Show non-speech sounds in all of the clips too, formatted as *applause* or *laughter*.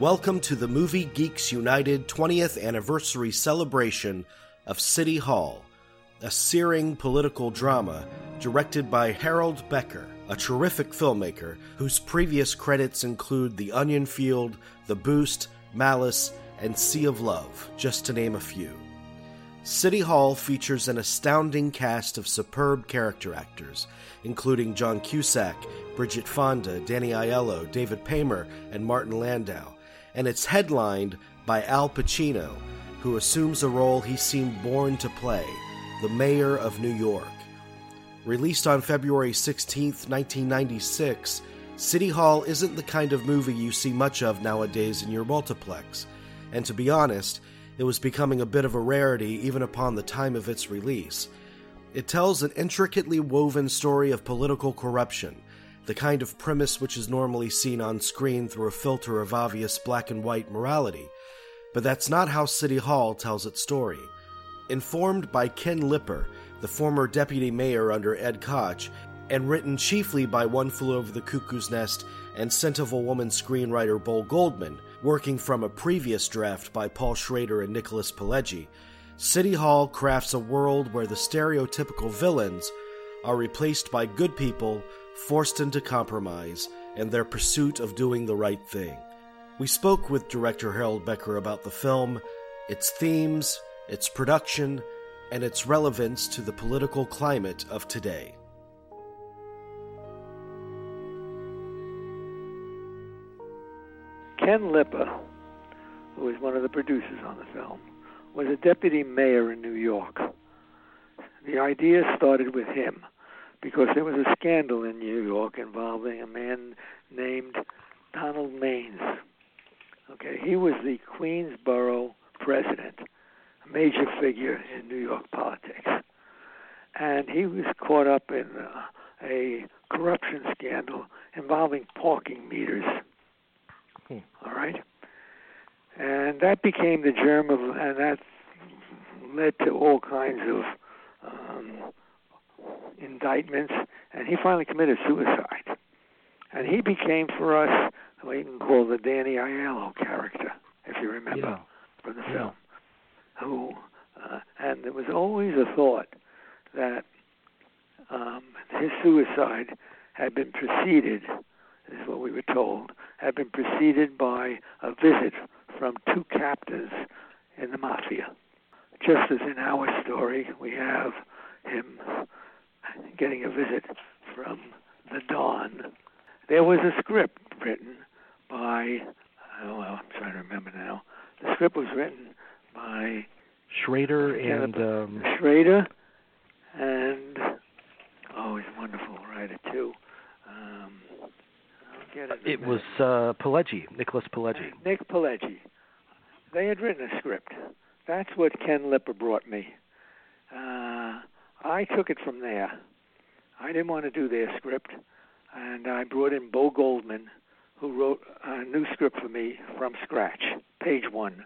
Welcome to the Movie Geeks United 20th anniversary celebration of City Hall, a searing political drama directed by Harold Becker, a terrific filmmaker whose previous credits include The Onion Field, The Boost, Malice, and Sea of Love, just to name a few. City Hall features an astounding cast of superb character actors, including John Cusack, Bridget Fonda, Danny Aiello, David Paymer, and Martin Landau and it's headlined by Al Pacino, who assumes a role he seemed born to play the mayor of New York. Released on February 16, 1996, City Hall isn't the kind of movie you see much of nowadays in your multiplex, and to be honest, it was becoming a bit of a rarity even upon the time of its release. It tells an intricately woven story of political corruption the kind of premise which is normally seen on screen through a filter of obvious black and white morality. But that's not how City Hall tells its story. Informed by Ken Lipper, the former deputy mayor under Ed Koch, and written chiefly by One Flew Over the Cuckoo's Nest and Scent of a Woman screenwriter Bo Goldman, working from a previous draft by Paul Schrader and Nicholas Pileggi, City Hall crafts a world where the stereotypical villains are replaced by good people forced into compromise, and their pursuit of doing the right thing. We spoke with director Harold Becker about the film, its themes, its production, and its relevance to the political climate of today. Ken Lipper, who was one of the producers on the film, was a deputy mayor in New York. The idea started with him because there was a scandal in New York involving a man named Donald Manes. Okay, he was the Queensborough president, a major figure in New York politics, and he was caught up in uh, a corruption scandal involving parking meters. Hmm. All right, and that became the germ of, and that led to all kinds of um, indictments, and he finally committed suicide. And he became for us what you can call the Danny Aiello character, if you remember yeah. from the yeah. film. Who, uh, and there was always a thought that um, his suicide had been preceded, is what we were told, had been preceded by a visit from two captains in the mafia. Just as in our story, we have him getting a visit from the Don. There was a script written by, oh, well, I'm trying to remember now. The script was written by Schrader and um, Schrader and oh, he's a wonderful writer too. Um, I'll get it. it was uh, Pileggi, Nicholas Pileggi. Nick Pileggi. They had written a script. That's what Ken Lipper brought me. Uh, I took it from there. I didn't want to do their script, and I brought in Bo Goldman, who wrote a new script for me from scratch, page one.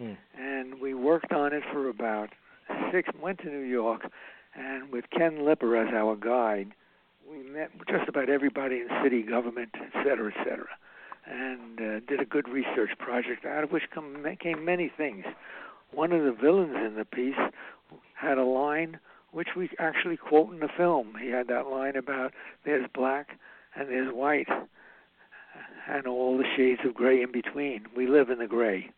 Mm. And we worked on it for about six. Went to New York, and with Ken Lipper as our guide, we met just about everybody in city government, et cetera, et cetera, and uh, did a good research project out of which come, came many things. One of the villains in the piece had a line which we actually quote in the film. He had that line about there's black and there's white and all the shades of gray in between. We live in the gray.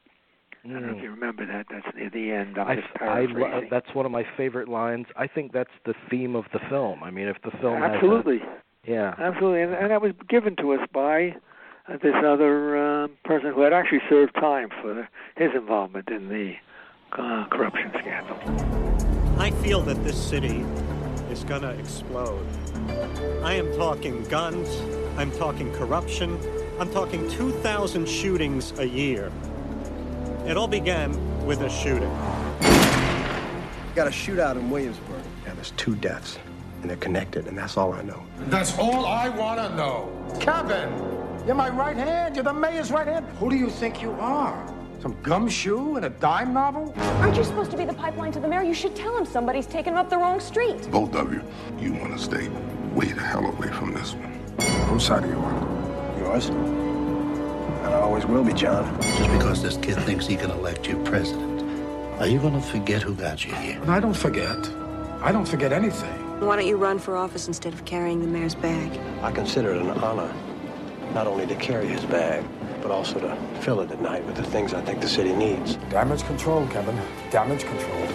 I don't know if Mm. you remember that. That's near the end. I'm I, I, paraphrasing. that's one of my favorite lines. I think that's the theme of the film. I mean, if the film has a- Absolutely, yeah, absolutely, and, and that was given to us by uh, this other uh, person who had actually served time for his involvement in the uh, corruption scandal. I feel that this city is gonna explode. I am talking guns, I'm talking corruption, I'm talking 2,000 shootings a year. It all began with a shooting. Got a shootout in Williamsburg. And there's two deaths, and they're connected, and that's all I know. That's all I want to know. Kevin, you're my right hand. You're the mayor's right hand. Who do you think you are? Some gumshoe and a dime novel? Aren't you supposed to be the pipeline to the mayor? You should tell him somebody's taken him up the wrong street. Both of you, you want to stay way the hell away from this one. Whose side are you on? Yours? And I always will be, John. Just because this kid thinks he can elect you president, are you going to forget who got you here? And I don't forget. I don't forget anything. Why don't you run for office instead of carrying the mayor's bag? I consider it an honor not only to carry his bag, but also to fill it at night with the things I think the city needs. Damage control, Kevin. Damage control.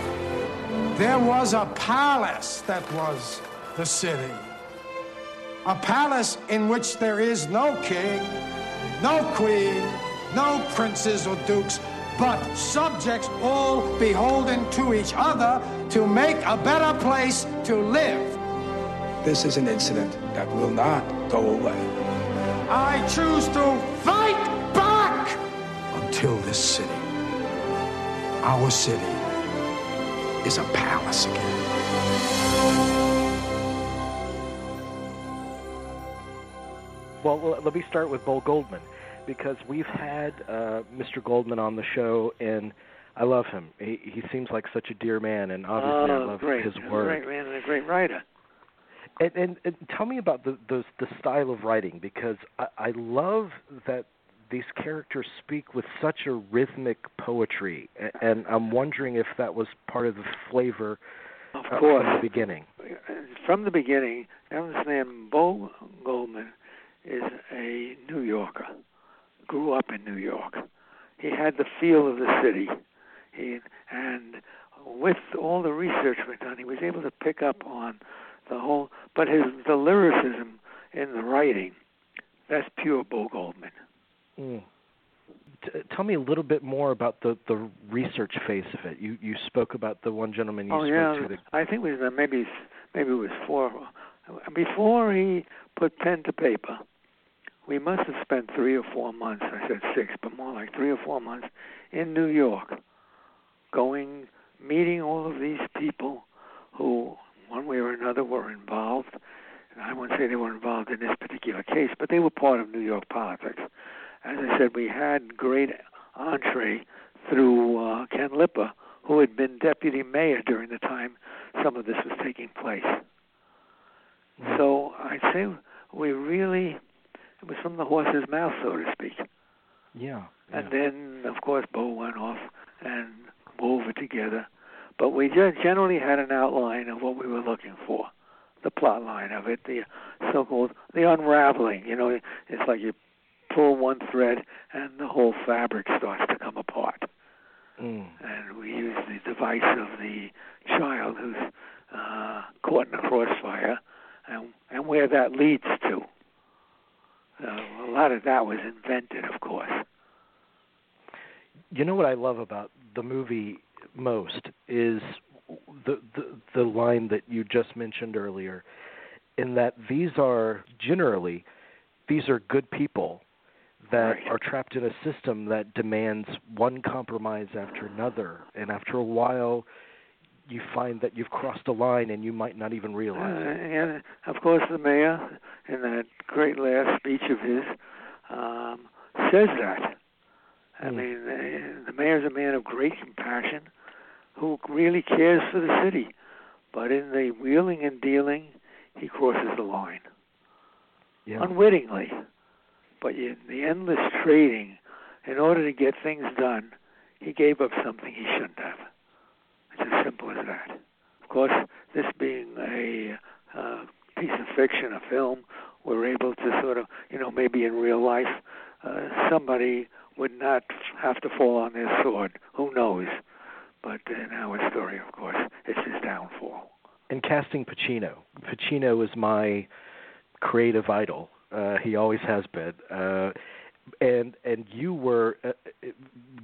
There was a palace that was the city. A palace in which there is no king, no queen, no princes or dukes, but subjects all beholden to each other to make a better place to live. This is an incident that will not go away. I choose to fight back until this city, our city, is a palace again. Well, let me start with Bo Goldman because we've had uh, Mr. Goldman on the show, and I love him. He, he seems like such a dear man, and obviously oh, I love great. his He's work. A great man and a great writer. And, and, and tell me about the, the the style of writing because I, I love that these characters speak with such a rhythmic poetry, and I'm wondering if that was part of the flavor Of uh, course. from the beginning. From the beginning, this man, Bo Goldman, is a New Yorker. Grew up in New York. He had the feel of the city. He, and with all the research we've done, he was able to pick up on the whole. But his the lyricism in the writing, that's pure Bo Goldman. Mm. T- tell me a little bit more about the the research phase of it. You you spoke about the one gentleman you oh spoke yeah, to. The, I think it was uh, maybe maybe it was four. Before he put pen to paper, we must have spent three or four months. I said six, but more like three or four months in New York, going meeting all of these people who, one way or another, were involved. And I won't say they were involved in this particular case, but they were part of New York politics. As I said, we had great entree through uh, Ken Lipper, who had been deputy mayor during the time some of this was taking place. So I'd say we really, it was from the horse's mouth, so to speak. yeah. And then, of course, Bo went off and wove it together. But we just generally had an outline of what we were looking for, the plot line of it, the so-called the unraveling. You know, it's like you pull one thread and the whole fabric starts to come apart. Mm. And we use the device of the child who's uh, caught in a crossfire, and and where that leads to. Uh, a lot of that was invented, of course. You know what I love about the movie most is the the, the line that you just mentioned earlier, in that these are generally these are good people that Right. are trapped in a system that demands one compromise after another, and after a while, you find that you've crossed a line and you might not even Uh, realize it. and of course, the mayor, in that great last speech of his, um, says that. I Mm. mean, uh, the mayor's a man of great compassion, who really cares for the city, but in the wheeling and dealing, he crosses the line Yeah. unwittingly. But in the endless trading, in order to get things done, he gave up something he shouldn't have. It's as simple as that. Of course, this being a uh, piece of fiction, a film, we're able to sort of, you know, maybe in real life, uh, somebody would not have to fall on their sword. Who knows? But in our story, of course, it's his downfall. and casting Pacino. Pacino is my creative idol. Uh, he always has been. Uh, and and you were uh, uh,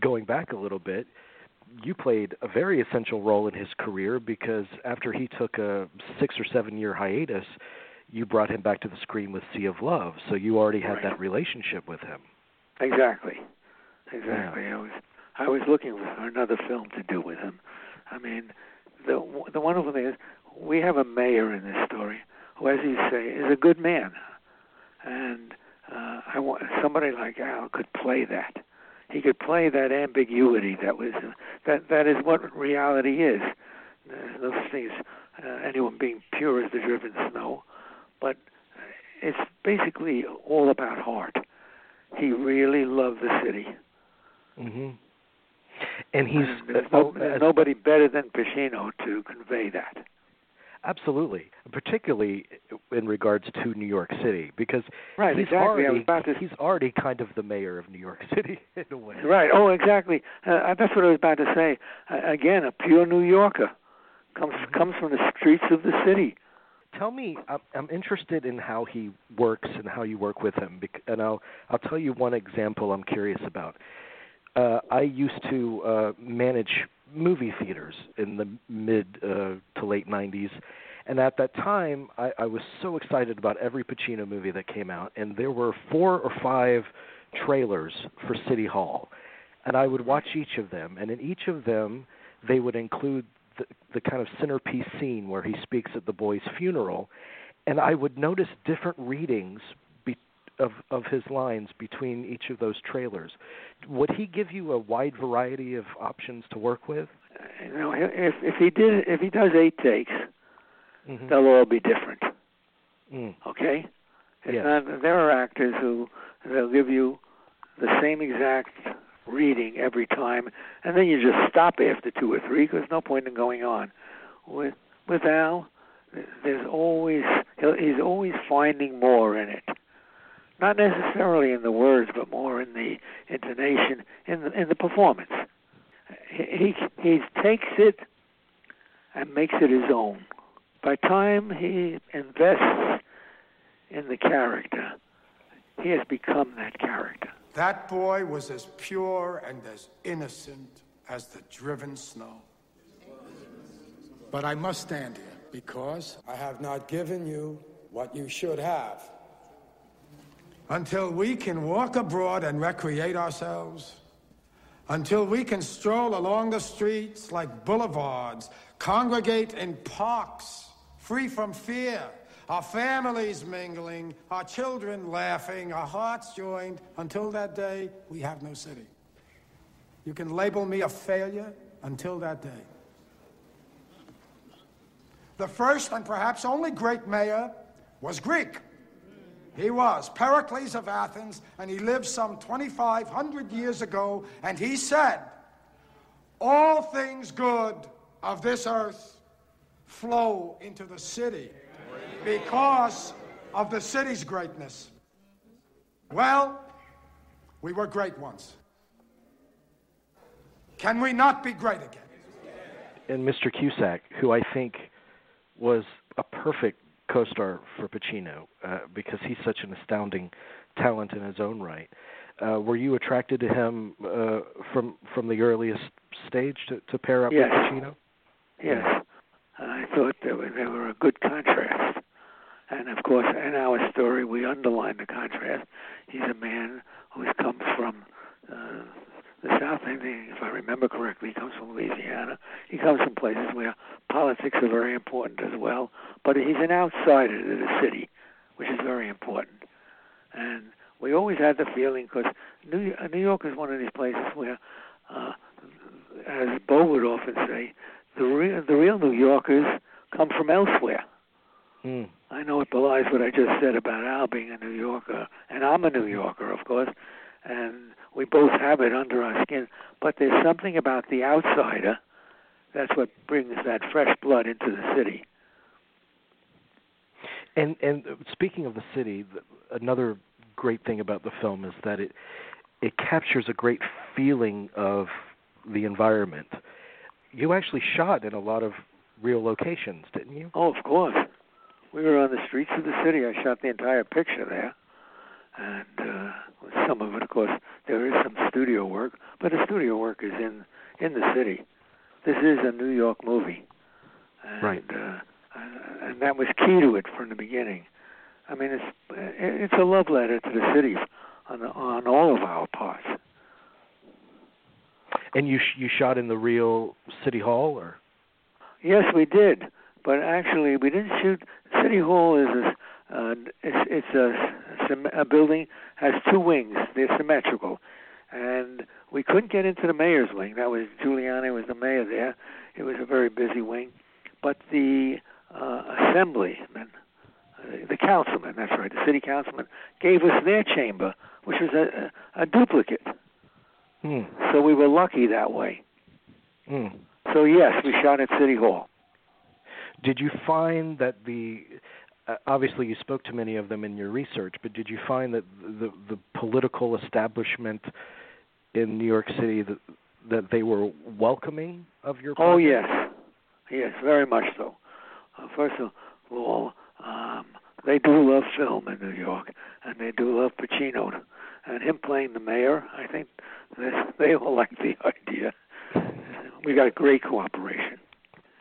going back a little bit. You played a very essential role in his career because after he took a six or seven year hiatus, you brought him back to the screen with Sea of Love. So you already had Right. that relationship with him. Exactly. Exactly. I was I was looking for another film to do with him. I mean, the the wonderful thing is we have a mayor in this story who, as you say, is a good man, and uh, I want somebody like Al could play that. He could play that ambiguity that was that that is what reality is. There's no such thing as uh, anyone being pure as the driven snow, but it's basically all about heart. he really loved the city. Mm-hmm. And he's and there's, uh, no, oh, there's uh, nobody better than Pacino to convey that. Absolutely, particularly in regards to New York City, because Right, he's exactly. Already to- he's already kind of the mayor of New York *laughs* City in a way. Right. Oh, exactly. Uh, that's what I was about to say. Uh, again, a pure New Yorker comes comes from the streets of the city. Tell me, I'm, I'm interested in how he works and how you work with him, and I'll I'll tell you one example I'm curious about. Uh, I used to uh, manage movie theaters in the mid uh, to late '90s, and at that time, I, I was so excited about every Pacino movie that came out, and there were four or five trailers for City Hall, and I would watch each of them, and in each of them, they would include the, the kind of centerpiece scene where he speaks at the boy's funeral, and I would notice different readings of of his lines between each of those trailers. Would he give you a wide variety of options to work with? You know, if if he did if he does eight takes, Mhm. they'll all be different. Mm. Okay. It's Yes. not, there are actors who they'll give you the same exact reading every time, and then you just stop after two or three because no point in going on. With with Al, there's always he'll- he's always finding more in it. Not necessarily in the words, but more in the intonation, in the in the performance. He he, he takes it and makes it his own. By time he invests in the character, he has become that character. That boy was as pure and as innocent as the driven snow. But I must stand here because I have not given you what you should have. Until we can walk abroad and recreate ourselves, until we can stroll along the streets like boulevards, congregate in parks, free from fear, our families mingling, our children laughing, our hearts joined. Until that day, we have no city. You can label me a failure until that day. The first and perhaps only great mayor was Greek. He was Pericles of Athens, and he lived some 2,500 years ago, and he said, All things good of this earth flow into the city because of the city's greatness. Well, we were great once. Can we not be great again? and Mr. Cusack, who I think was a perfect co-star for Pacino uh, because he's such an astounding talent in his own right. Uh, were you attracted to him uh, from from the earliest stage to, to pair up Yes. with Pacino? Yes, I thought they were, they were a good contrast. And of course, in our story, we underline the contrast. He's a man who's come from uh, the South. I think, if I remember correctly, comes from Louisiana. He comes from places where politics are very important as well. But he's an outsider to the city, which is very important. And we always had the feeling, because New, New York is one of these places where, uh, as Bo would often say, the real the real New Yorkers come from elsewhere. Mm. I know it belies what I just said about Al being a New Yorker, and I'm a New Yorker, of course, and we both have it under our skin. But there's something about the outsider that's what brings that fresh blood into the city. And and speaking of the city, another great thing about the film is that it it captures a great feeling of the environment. You actually shot in a lot of real locations, didn't you? Oh, of course. We were on the streets of the city. I shot the entire picture there. And uh, some of it, of course, there is some studio work, but the studio work is in in the city. This is a New York movie, and, Right. Uh, and that was key to it from the beginning. I mean, it's it's a love letter to the city on the, on all of our parts. And you sh- you shot in the real city hall, or Yes, we did, but actually we didn't shoot. City Hall is a, uh, it's, it's a, a building has two wings. They're symmetrical, and we couldn't get into the mayor's wing. That was Giuliani was the mayor there. It was a very busy wing, but the uh, assemblymen, the councilman, that's right, the city councilman, gave us their chamber, which was a, a, a duplicate. Mm. So we were lucky that way. Mm. So yes, we shot at City Hall. Did you find that the uh, obviously you spoke to many of them in your research, but did you find that the the political establishment in New York City that that they were welcoming of your Oh yes, yes, very much so. Uh, first of all, um, they do love film in New York, and they do love Pacino, and him playing the mayor. I think they, *laughs* they all like the idea. *laughs* We got great cooperation.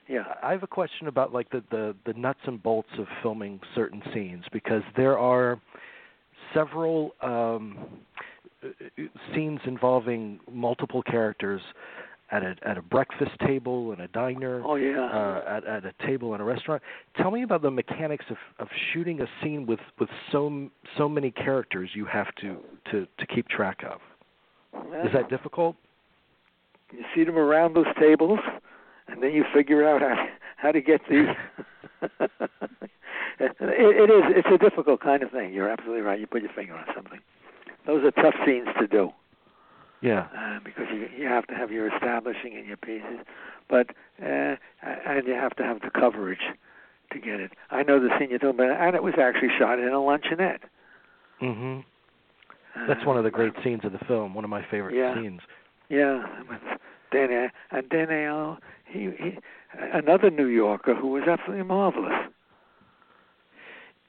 Yeah. I have a question about like the, the the nuts and bolts of filming certain scenes because there are several um scenes involving multiple characters at a at a breakfast table in a diner Oh yeah. uh, at at a table in a restaurant. Tell me about the mechanics of of shooting a scene with with so so many characters you have to to to keep track of. Is that difficult? you see them around those tables, and then you figure out how how to get the. *laughs* it, it is. It's a difficult kind of thing. You're absolutely right. You put your finger on something. Those are tough scenes to do Yeah. uh, because you you have to have your establishing in your pieces, but uh, and you have to have the coverage to get it. I know the scene you're talking about, and it was actually shot in a luncheonette. Mm-hmm. That's one of the great scenes of the film. One of my favorite Yeah. scenes. Yeah, with Dana and Dana, he, he another New Yorker who was absolutely marvelous.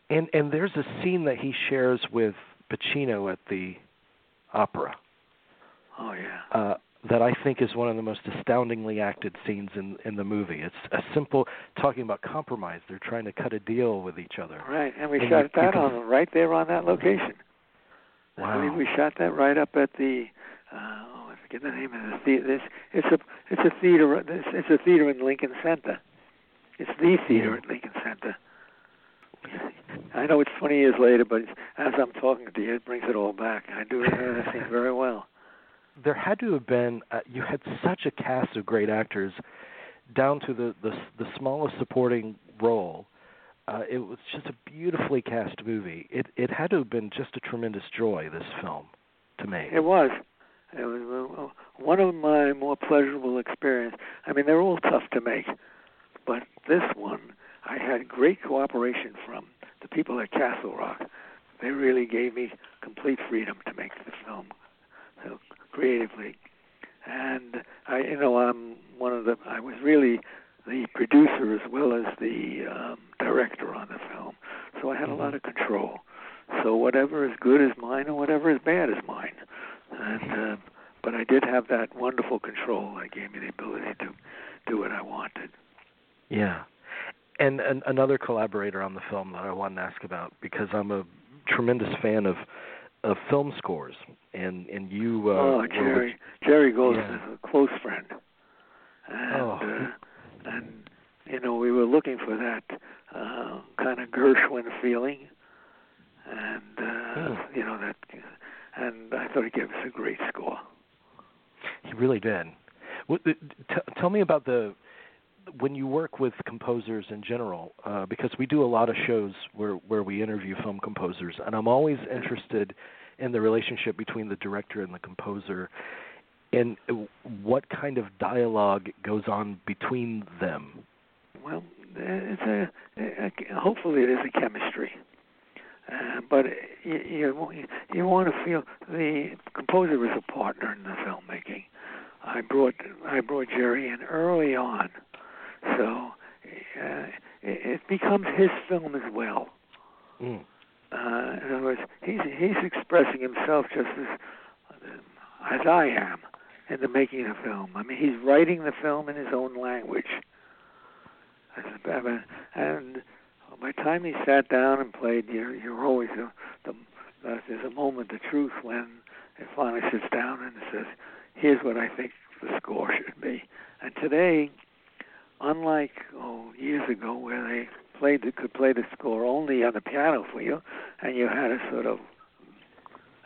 And and there's a scene that he shares with Pacino at the opera Oh yeah. uh, that I think is one of the most astoundingly acted scenes in in the movie. It's a simple talking about compromise. They're trying to cut a deal with each other. Right, and we And shot you- you that can- on right there on that location. I Wow. we shot that right up at the uh, forget the name of the theater. This it's a it's a theater. It's, it's a theater in Lincoln Center. It's the theater at Lincoln Center. I know it's 20 years later, but as I'm talking to you, it brings it all back. I do remember that scene very well. *laughs* There had to have been uh, you had such a cast of great actors down to the the, the smallest supporting role. Uh, it was just a beautifully cast movie. It it had to have been just a tremendous joy this film to make. It was. It was one of my more pleasurable experiences. I mean, they're all tough to make, but this one I had great cooperation from the people at Castle Rock. They really gave me complete freedom to make the film so creatively, and I, you know, I'm one of the. I was really the producer as well as the um, director on the film, so I had a lot of control. So whatever is good is mine, and whatever is bad is mine. And uh, but I did have that wonderful control that gave me the ability to do what I wanted. Yeah. And, and another collaborator on the film that I wanted to ask about because I'm a tremendous fan of of film scores and and you uh oh, Jerry, Jerry Ghost Yeah. is a close friend, and Oh. uh, and you know we were looking for that uh, kind of Gershwin feeling, and uh, Hmm. you know that, and I thought he gave us a great score. He really did. What, t- tell me about the when you work with composers in general, uh, because we do a lot of shows where where we interview film composers, and I'm always interested in the relationship between the director and the composer, and what kind of dialogue goes on between them. Well, it's a, a hopefully it is a chemistry, uh, but you, you you want to feel the composer is a partner in the filmmaking. I brought I brought Jerry in early on, so uh, it, it becomes his film as well. Mm. Uh, in other words, he's he's expressing himself just as as I am in the making of the film. I mean, he's writing the film in his own language. And by the time he sat down and played, you're, you're always the, the uh, there's a moment of truth when it finally sits down and says, "Here's what I think the score should be." And today, unlike oh years ago where they played could play the score only on the piano for you, and you had to sort of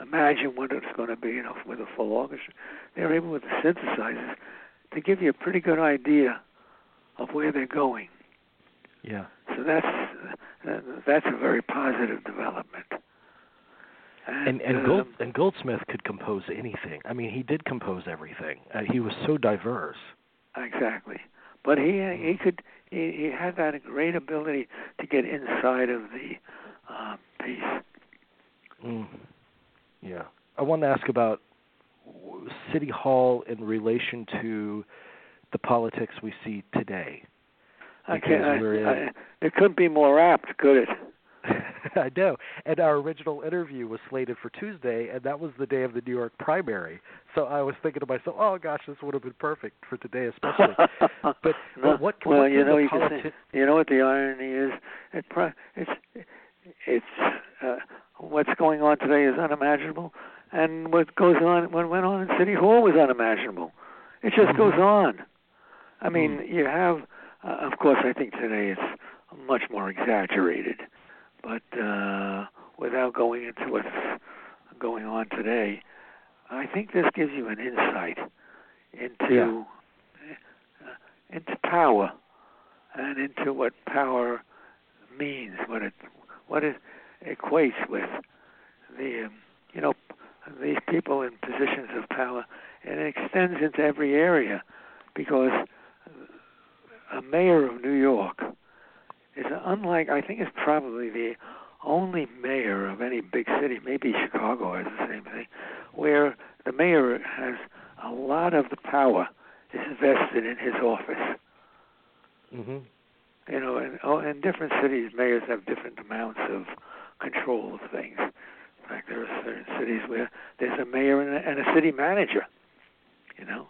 imagine what it's going to be, you know, with a full orchestra, they're able with the synthesizers to give you a pretty good idea of where they're going. Yeah. So that's uh, that's a very positive development. And and, and, Gold, um, and Goldsmith could compose anything. I mean, he did compose everything. Uh, he was so diverse. Exactly, but he he could he, he had that great ability to get inside of the uh, piece. Mm. Yeah, I want to ask about City Hall in relation to the politics we see today. I can't. I, I, it couldn't be more apt, could it? *laughs* I know. And our original interview was slated for Tuesday, and that was the day of the New York primary. So I was thinking to myself, "Oh gosh, this would have been perfect for today, especially." *laughs* but, no, what? Well, what you know, you politi- can say, you know what the irony is? It it's it's uh, what's going on today is unimaginable, and what goes on what went on in City Hall was unimaginable. It just mm-hmm. goes on. I mean, mm-hmm. you have, uh, of course, I think today it's much more exaggerated but uh, without going into what's going on today, I think this gives you an insight into yeah. uh, into power and into what power means, what it what it equates with the um, you know these people in positions of power, and it extends into every area because a mayor of New York is unlike I think it's probably the only mayor of any big city, maybe Chicago has the same thing, where the mayor has a lot of the power is vested in his office. Mm-hmm. You know, and oh, in different cities, mayors have different amounts of control of things. In fact, there are certain cities where there's a mayor and a, and a city manager. You know,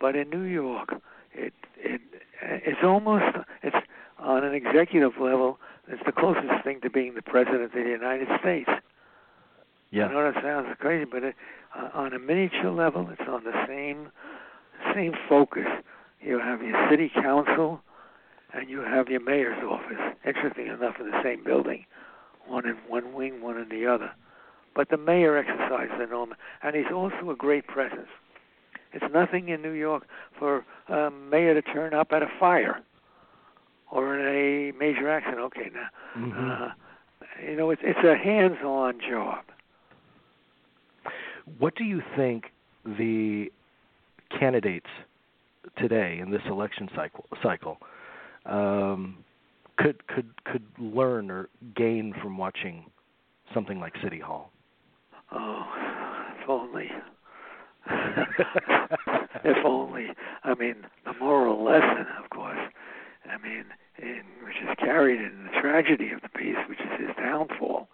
but in New York, it it it's almost it's on an executive level, it's the closest thing to being the president of the United States. Yeah. I know that sounds crazy, but it, uh, on a miniature level, it's on the same same focus. You have your city council, and you have your mayor's office. Interesting enough, in the same building, one in one wing, one in the other. But the mayor exercises enormous, and he's also a great presence. It's nothing in New York for a mayor to turn up at a fire or in a major accident. Okay, now, mm-hmm. uh, you know, it's it's a hands-on job. What do you think the candidates today in this election cycle cycle um, could could could learn or gain from watching something like City Hall? Oh, if only. *laughs* if only. I mean, the moral lesson, of course, I mean, in, which is carried in the tragedy of the piece, which is his downfall,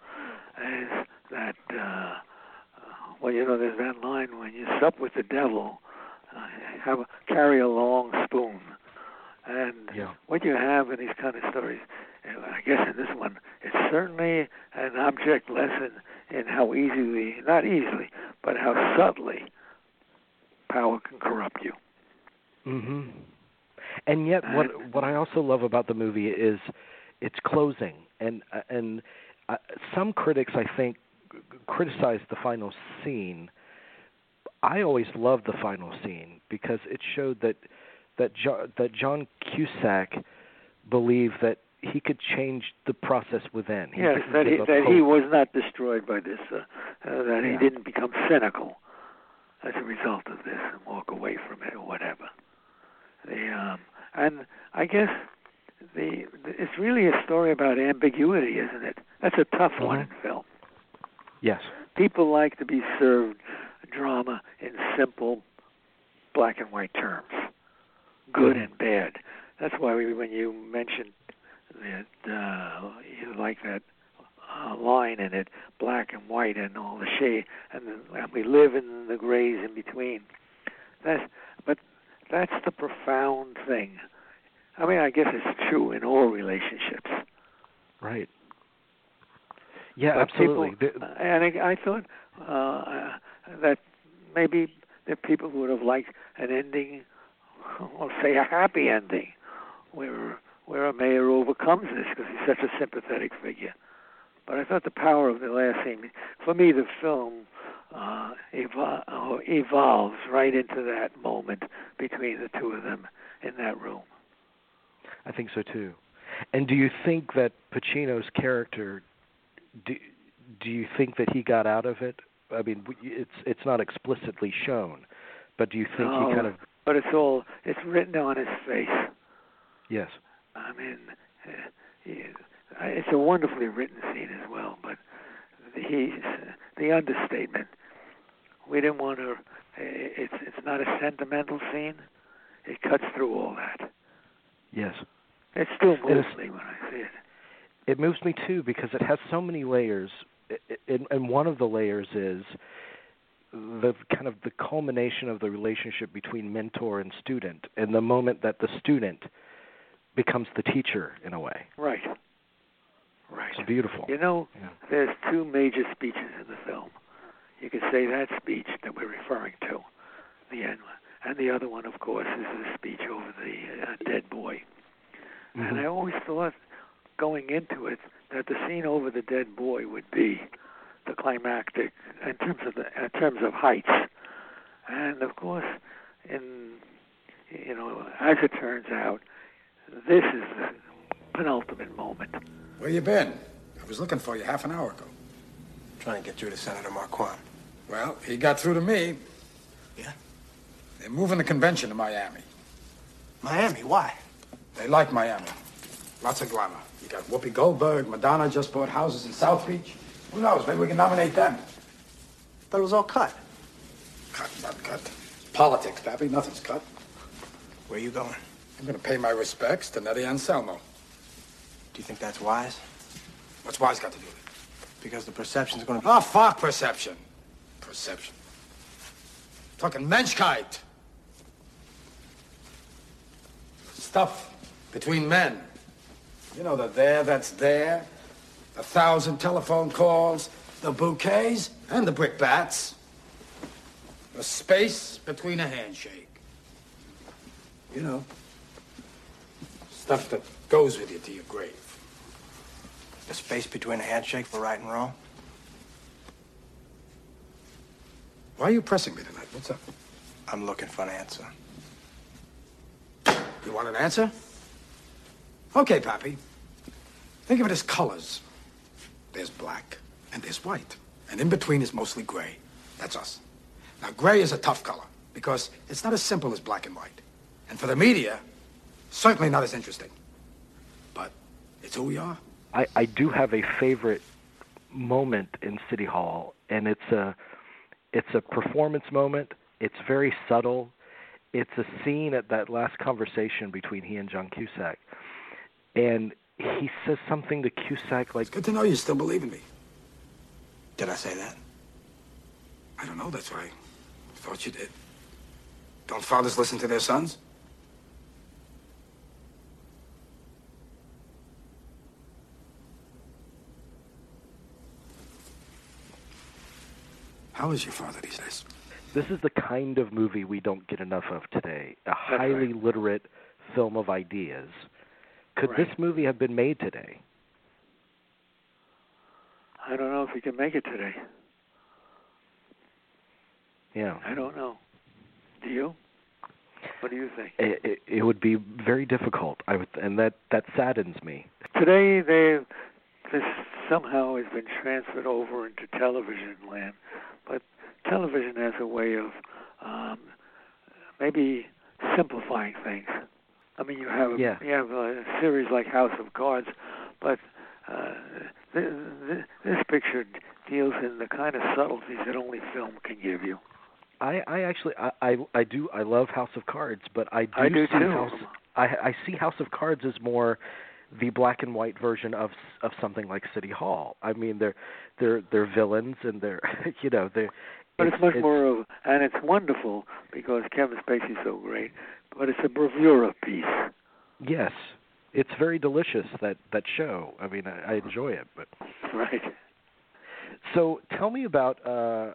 is that uh, well, you know, there's that line when you sup with the devil, uh, have a, carry a long spoon, and yeah. what you have in these kind of stories, I guess in this one, it's certainly an object lesson in how easily, not easily, but how subtly power can corrupt you. Mm-hmm. And yet, what what I also love about the movie is its closing, and uh, and uh, some critics I think criticize the final scene. I always loved the final scene because it showed that that jo- that John Cusack believed that he could change the process within. He yes, that he that hope. he was not destroyed by this. Uh, uh, that yeah. he didn't become cynical as a result of this and walk away from it or whatever. The um, and I guess the, the it's really a story about ambiguity, isn't it? That's a tough mm-hmm. one in film. Yes. People like to be served drama in simple black and white terms, good mm-hmm. and bad. That's why we, when you mentioned that uh, you like that uh, line in it, black and white, and all the shade, and, the, and we live in the grays in between. That's but that's the profound thing. I mean, I guess it's true in all relationships. Right. Yeah, but absolutely. People, uh, and I, I thought uh, that maybe there are people who would have liked an ending, *laughs* or say a happy ending, where where a mayor overcomes this because he's such a sympathetic figure. But I thought the power of the last scene, for me, the film uh, evol- evolves right into that moment between the two of them in that room. I think so too. And do you think that Pacino's character do do you think that he got out of it? I mean, it's it's not explicitly shown, but do you think no, he kind of? But it's all it's written on his face. Yes. I mean, he, it's a wonderfully written scene as well. But he's the understatement. We didn't want to. It's it's not a sentimental scene. It cuts through all that. Yes. It still moves me when I see it. It moves me too because it has so many layers, and one of the layers is the kind of the culmination of the relationship between mentor and student, and the moment that the student becomes the teacher in a way. Right. Right. It's beautiful. You know, yeah. there's two major speeches in the film. You could say that speech that we're referring to, the end one, and the other one, of course, is the speech over the uh, dead boy. Mm-hmm. And I always thought, going into it, that the scene over the dead boy would be the climactic in terms of the in terms of heights. And of course, in you know, as it turns out, this is the penultimate moment. Where you been? I was looking for you half an hour ago. Trying to get through to Senator Marquand. Well, he got through to me. Yeah? They're moving the convention to Miami. Miami? Why? They like Miami. Lots of glamour. You got Whoopi Goldberg, Madonna just bought houses in South Beach. Who knows? Maybe we can nominate them. Thought it was all cut. Cut, not cut. Politics, Pappy. Nothing's cut. Where are you going? I'm going to pay my respects to Nettie Anselmo. Do you think that's wise? What's wise got to do with it? Because the perception's going to be... Oh, fuck perception. Perception. Talking Menschkeit. Stuff between men. You know, the there that's there, the thousand telephone calls, the bouquets, and the brickbats. The space between a handshake. You know, stuff that goes with you to your grave. The space between a handshake for right and wrong? Why are you pressing me tonight? What's up? I'm looking for an answer. You want an answer? Okay, Pappy. Think of it as colors. There's black and there's white. And in between is mostly gray. That's us. Now, gray is a tough color because it's not as simple as black and white. And for the media, certainly not as interesting. But it's who we are. I, I do have a favorite moment in City Hall, and it's a it's a performance moment. It's very subtle. It's a scene at that last conversation between he and John Cusack, and he says something to Cusack like, It's good to know you still believe in me. Did I say that? I don't know, that's why I thought you did. Don't fathers listen to their sons? How is your father these days? This is the kind of movie we don't get enough of today. A That's highly right. literate film of ideas. Could Right. this movie have been made today? I don't know if we can make it today. Yeah. I don't know. Do you? What do you think? It, it, it would be very difficult. I would, and that that saddens me. Today, they this somehow has been transferred over into television land, but television has a way of um, maybe simplifying things. I mean, you have Yeah. you have a series like House of Cards, but uh, th- th- this picture deals in the kind of subtleties that only film can give you. I, I actually I, I I do I love House of Cards, but I do, I do see too. House I I see House of Cards as more the black and white version of of something like City Hall. I mean they're they're they're villains and they're *laughs* you know they But it's, much more of, and it's wonderful because Kevin Spacey's so great. But it's a bravura piece. yes it's very delicious that that show. I mean I, I enjoy it, but *laughs* Right. So tell me about. Uh,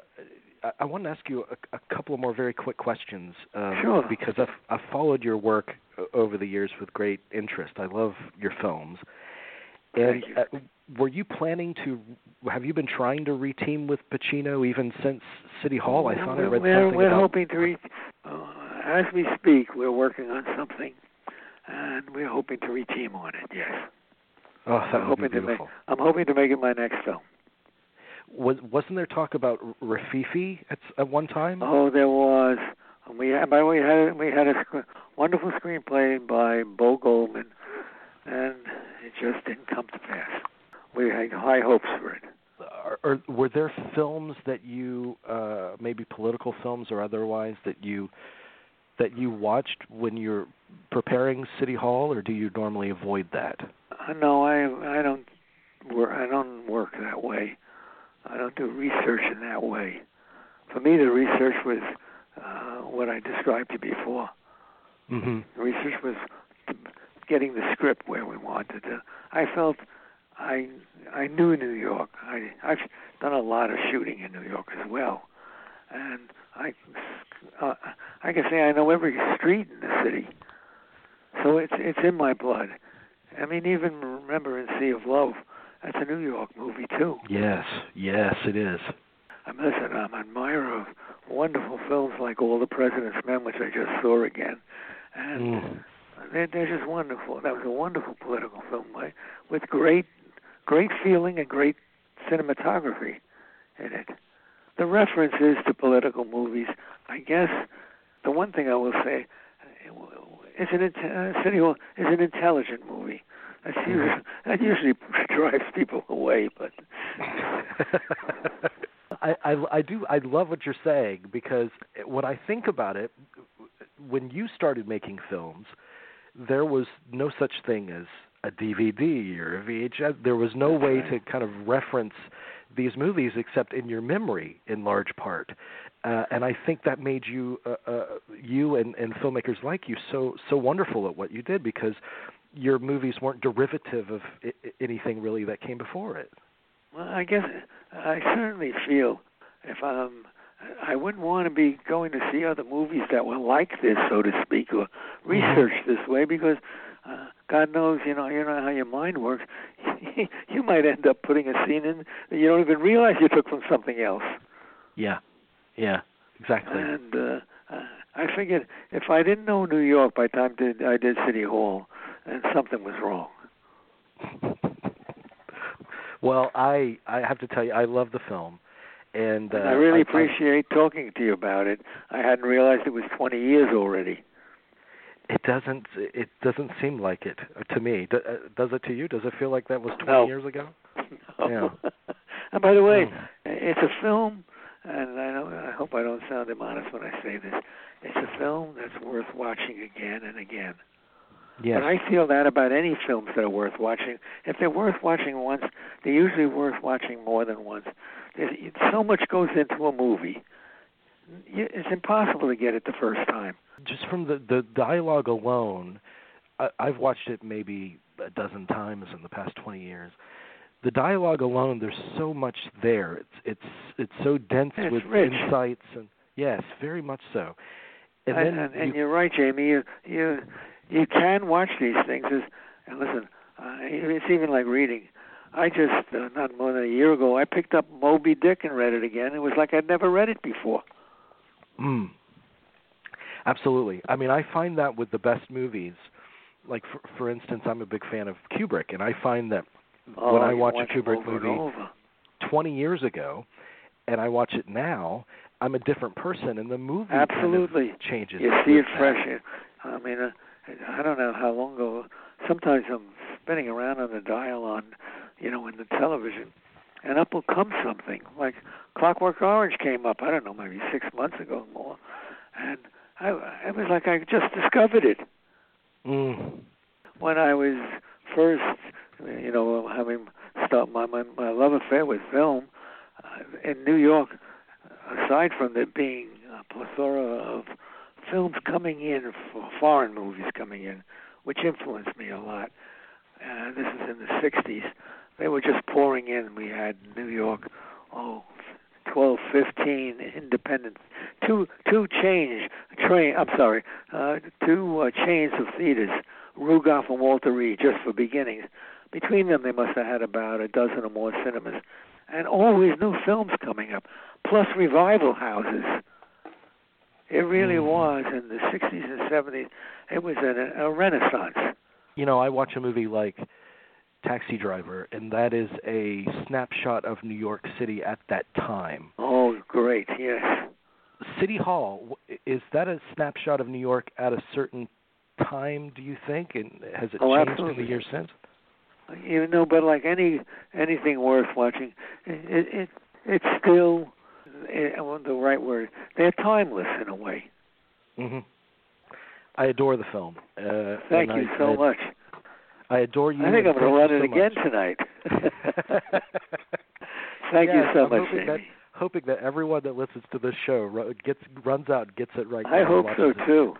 I, I want to ask you a, a couple of more very quick questions. Um, Sure. Because I've, I've followed your work over the years with great interest. I love your films. And Thank you. uh, were you planning to? Have you been trying to reteam with Pacino even since City Hall? I thought I we're, read we're, something we're about. hoping to re- Uh, as we speak, we're working on something, and we're hoping to reteam on it. Yes. Oh, that I'm would hoping be to make. beautiful. I'm hoping to make it my next film. Was wasn't there talk about Rififi at at one time? Oh, there was. And we had, by the way, we had we had a sc- *laughs* wonderful screenplay by Bo Goldman, and it just didn't come to pass. We had high hopes for it. Or, or were there films that you uh maybe political films or otherwise that you that you watched when you're preparing City Hall, or do you normally avoid that? Uh, no, I I don't work. I don't work that way. I don't do research in that way. For me, the research was uh, what I described to you before. Mm-hmm. Research was getting the script where we wanted to. I felt I I knew New York. I I've done a lot of shooting in New York as well, and I uh, I can say I know every street in the city. So it's it's in my blood. I mean, even remember in Sea of Love, that's a New York movie too. Yes, yes, it is. I'm listen, I'm an admirer of wonderful films like All the President's Men, which I just saw again, and Mm. they're, they're just wonderful. That was a wonderful political film with great, great feeling and great cinematography in it. The references to political movies, I guess, the one thing I will say, is an uh, City Hall is an intelligent movie. That's usually, that usually *laughs* drives people away, but *laughs* I, I I do I love what you're saying because when I think about it, when you started making films, there was no such thing as a DVD or a VHS. There was no way to kind of reference these movies except in your memory, in large part. Uh, and I think that made you, uh, uh, you and, and filmmakers like you, so so wonderful at what you did because your movies weren't derivative of I- anything really that came before it. Well, I guess I certainly feel if um I wouldn't want to be going to see other movies that were like this, so to speak, or research this way, because uh, God knows, you know, you know how your mind works. *laughs* you might end up putting a scene in that you don't even realize you took from something else. Yeah, yeah, exactly. And uh, uh, I figured if I didn't know New York by the time I did City Hall, and something was wrong. *laughs* Well, I I have to tell you, I love the film, and, uh, And I really I- appreciate talking to you about it. I hadn't realized it was 20 years already. It doesn't it doesn't seem like it to me. Uh, does it to you? Does it feel like that was 20 No. years ago? *laughs* No. Yeah. *laughs* and by the way, Mm. it's a film, and I know I hope I don't sound immodest when I say this. It's a film that's worth watching again and again. Yes. But I feel that about any films that are worth watching. If they're worth watching once, they're usually worth watching more than once. There's, so much goes into a movie. It's impossible to get it the first time. Just from the the dialogue alone, I, I've watched it maybe a dozen times in the past 20 years. The dialogue alone, there's so much there. It's it's it's so dense It's with rich. insights and yes, very much so. And and, then and, and you- you're right, Jamie. You you you can watch these things. Is and listen, uh, it's even like reading. I just uh, not more than a year ago, I picked up Moby Dick and read it again. It was like I'd never read it before. Mm. Absolutely. I mean, I find that with the best movies, like for, for instance, I'm a big fan of Kubrick, and I find that Oh, when I watch watch a Kubrick movie 20 years ago, and I watch it now, I'm a different person, and the movie kind of Absolutely. changes. You see it fresh. I mean, uh, I don't know how long ago. Sometimes I'm spinning around on the dial on, you know, in the television, and up will come something like Clockwork Orange came up. I don't know, maybe six months ago or more, and I it was like I just discovered it Mm. when I was first, you know, having start my my, my love affair with film uh, in New York. Aside from there being a plethora of films coming in, foreign movies coming in, which influenced me a lot. Uh, this is in the '60s. They were just pouring in. We had New York, oh, 12, 15 independent, two two chains train. I'm sorry, uh, two uh, chains of theaters, Rugoff and Walter Reade, just for beginnings. Between them, they must have had about a dozen or more cinemas, and always new films coming up, plus revival houses. It really Mm. was in the 60s and 70s. It was a, a renaissance. You know, I watch a movie like Taxi Driver, and that is a snapshot of New York City at that time. Oh, great! Yes. City Hall is that a snapshot of New York at a certain time? Do you think, and has it Oh, changed in absolutely. the years since? You know, but like any anything worth watching, it it it's still the right word. They're timeless in a way. hmm I adore the film. Uh, Thank you I, so I, much. I adore you. I think I'm going to run it so again much. tonight. *laughs* Thank you so I'm much, hoping that, hoping that everyone that listens to this show gets runs out and gets it right. I hope so it. too.